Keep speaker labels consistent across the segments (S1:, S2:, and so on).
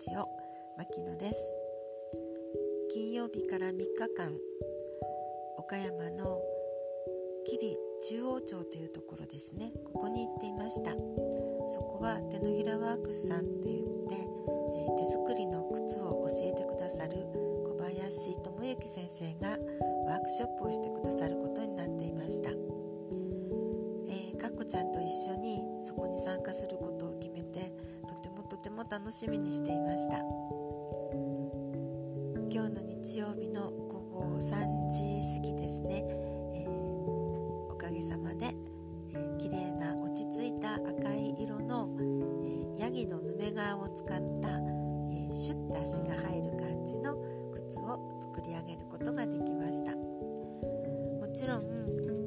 S1: ジオ牧野です。金曜日から3日間岡山の吉備中央町というところですね。ここに行っていました。そこは手のひらワークスさんって言って、えー、手作りの靴を教えてくださる小林智之先生がワークショップをしてくださることになっていました、えー、かっこちゃんと一緒にそこに参加すること楽しみにしていました。今日の日曜日の午後3時過ぎですね、えー、おかげさまで、えー、綺麗な落ち着いた赤い色の、えー、ヤギのヌメ革を使った、えー、シュッと足が入る感じの靴を作り上げることができました。もちろん、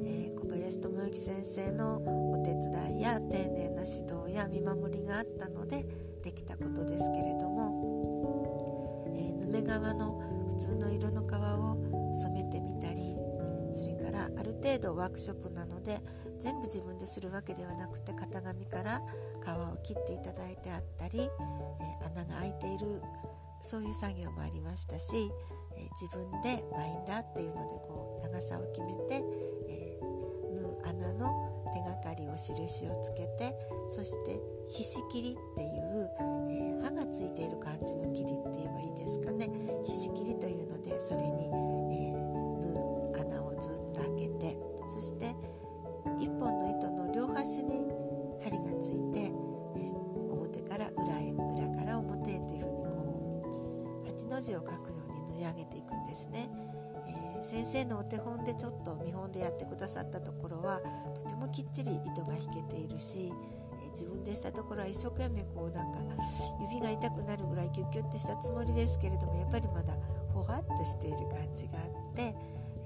S1: えー、小林智之先生のお手伝いや丁寧な指導や見守りがあったのでできたことですけれども、えー、ヌメ革の普通の色の皮を染めてみたりそれからある程度ワークショップなので全部自分でするわけではなくて型紙から皮を切っていただいてあったり、えー、穴が開いているそういう作業もありましたし、えー、自分でバインダーっていうのでこう長さを決めて、えー、縫う穴の手がかりを印をつけてそしてひし切りっていう、えー、刃がついている感じの切りって言えばいいですかね。ひし切りというのでそれに、え縫う穴をずっと開けてそして1本の糸の両端に針がついて、え表から裏へ裏から表へというふうに8の字を書くように縫い上げていくんですね、え、先生のお手本でちょっと見本でやってくださったところはとてきっちり糸が引けているし、えー、自分でしたところは一生懸命こうなんか指が痛くなるぐらいキュッキュッてしたつもりですけれどもやっぱりまだほわっとしている感じがあって、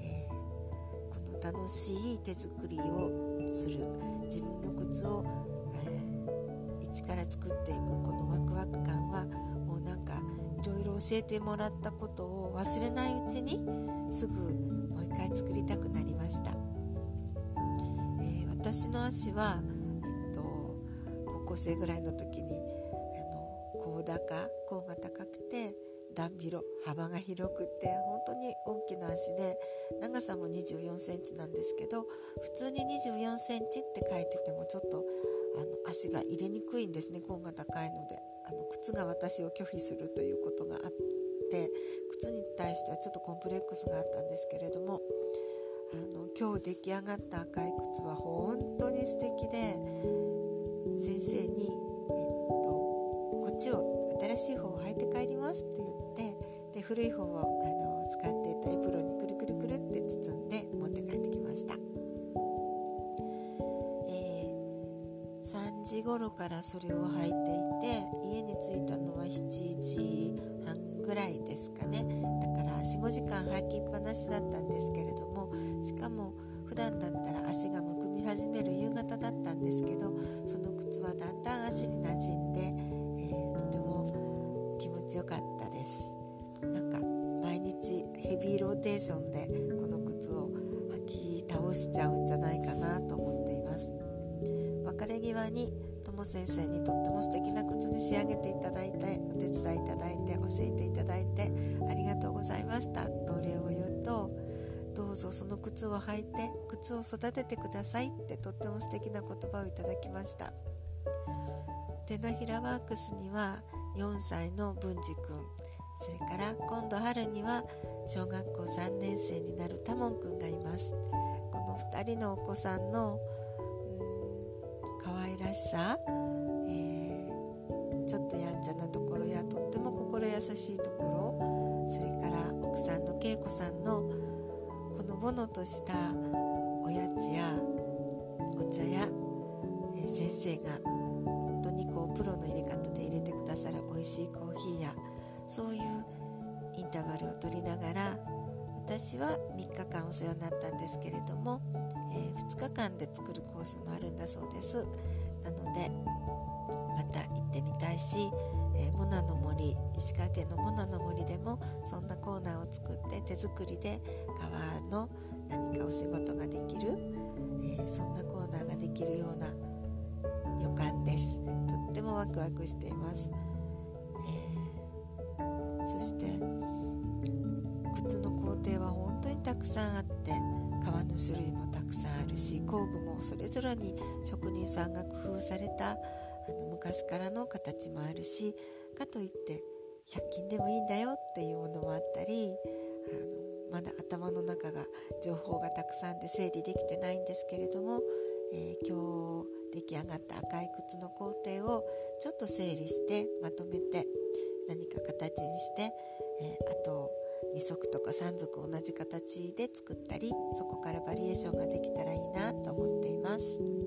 S1: えー、この楽しい手作りをする自分の靴を、えー、一から作っていくこのワクワク感はもうなんかいろいろ教えてもらったことを忘れないうちにすぐもう一回作りたくなりました、私の足は、えっと、高校生ぐらいの時にあの高高甲が高くて段広幅が広くて本当に大きな足で長さも2 4センチなんですけど普通に2 4センチって書いててもちょっとあの足が入れにくいんですね甲が高いので。あの靴が私を拒否するということがあって靴に対してはちょっとコンプレックスがあったんですけれども今日出来上がった赤い靴は本当に素敵で先生に、えっと、こっちを新しい方を履いて帰りますって言ってで古い方をあの使っていたエプロンにくるくるくるって包んで持って帰ってきました。え3時頃からそれを履いていて家に着いたのは7時半ぐらいですかね。だから45時間履きっぱなしだったんですけれどもしかも普段だったら足がむくみ始める夕方だったんですけどその靴はだんだん足に馴染んで、えー、とても気持ちよかったです。なんか毎日ヘビーローテーションでこの靴を履き倒しちゃうんじゃないかなと思っています。別れ際にも先生にとっても素敵な靴に仕上げていただいてお手伝いいただいて教えていただいてありがとうございました。とお礼を言うとどうぞその靴を履いて靴を育ててくださいってとっても素敵な言葉をいただきました。手のひらワークスには4歳の文治くんそれから今度春には小学校3年生になるたもんくんがいます。この2人のお子さんのしさ、えー、ちょっとやんちゃなところやとっても心優しいところそれから奥さんの恵子さんのほのぼのとしたおやつやお茶や、えー、先生が本当にこうプロの入れ方で入れてくださる美味しいコーヒーやそういうインターバルを取りながら私は3日間お世話になったんですけれども、えー、2日間で作るコースもあるんだそうです。なのでまた行ってみたいし、えー、モナの森石川県のモナの森でもそんなコーナーを作って手作りで川の何かお仕事ができる、えー、そんなコーナーができるような予感です。とってもワクワクしています、えそして靴の工程は本当にたくさんあって革の種類もたくさんあるし工具もそれぞれに職人さんが工夫されたあの昔からの形もあるしかといって100均でもいいんだよっていうものもあったりあのまだ頭の中が情報がたくさんで整理できてないんですけれども、えー、今日出来上がった赤い靴の工程をちょっと整理してまとめて何か形にして、えー、あと2足とか3足同じ形で作ったりそこからバリエーションができたらいいなと思っています。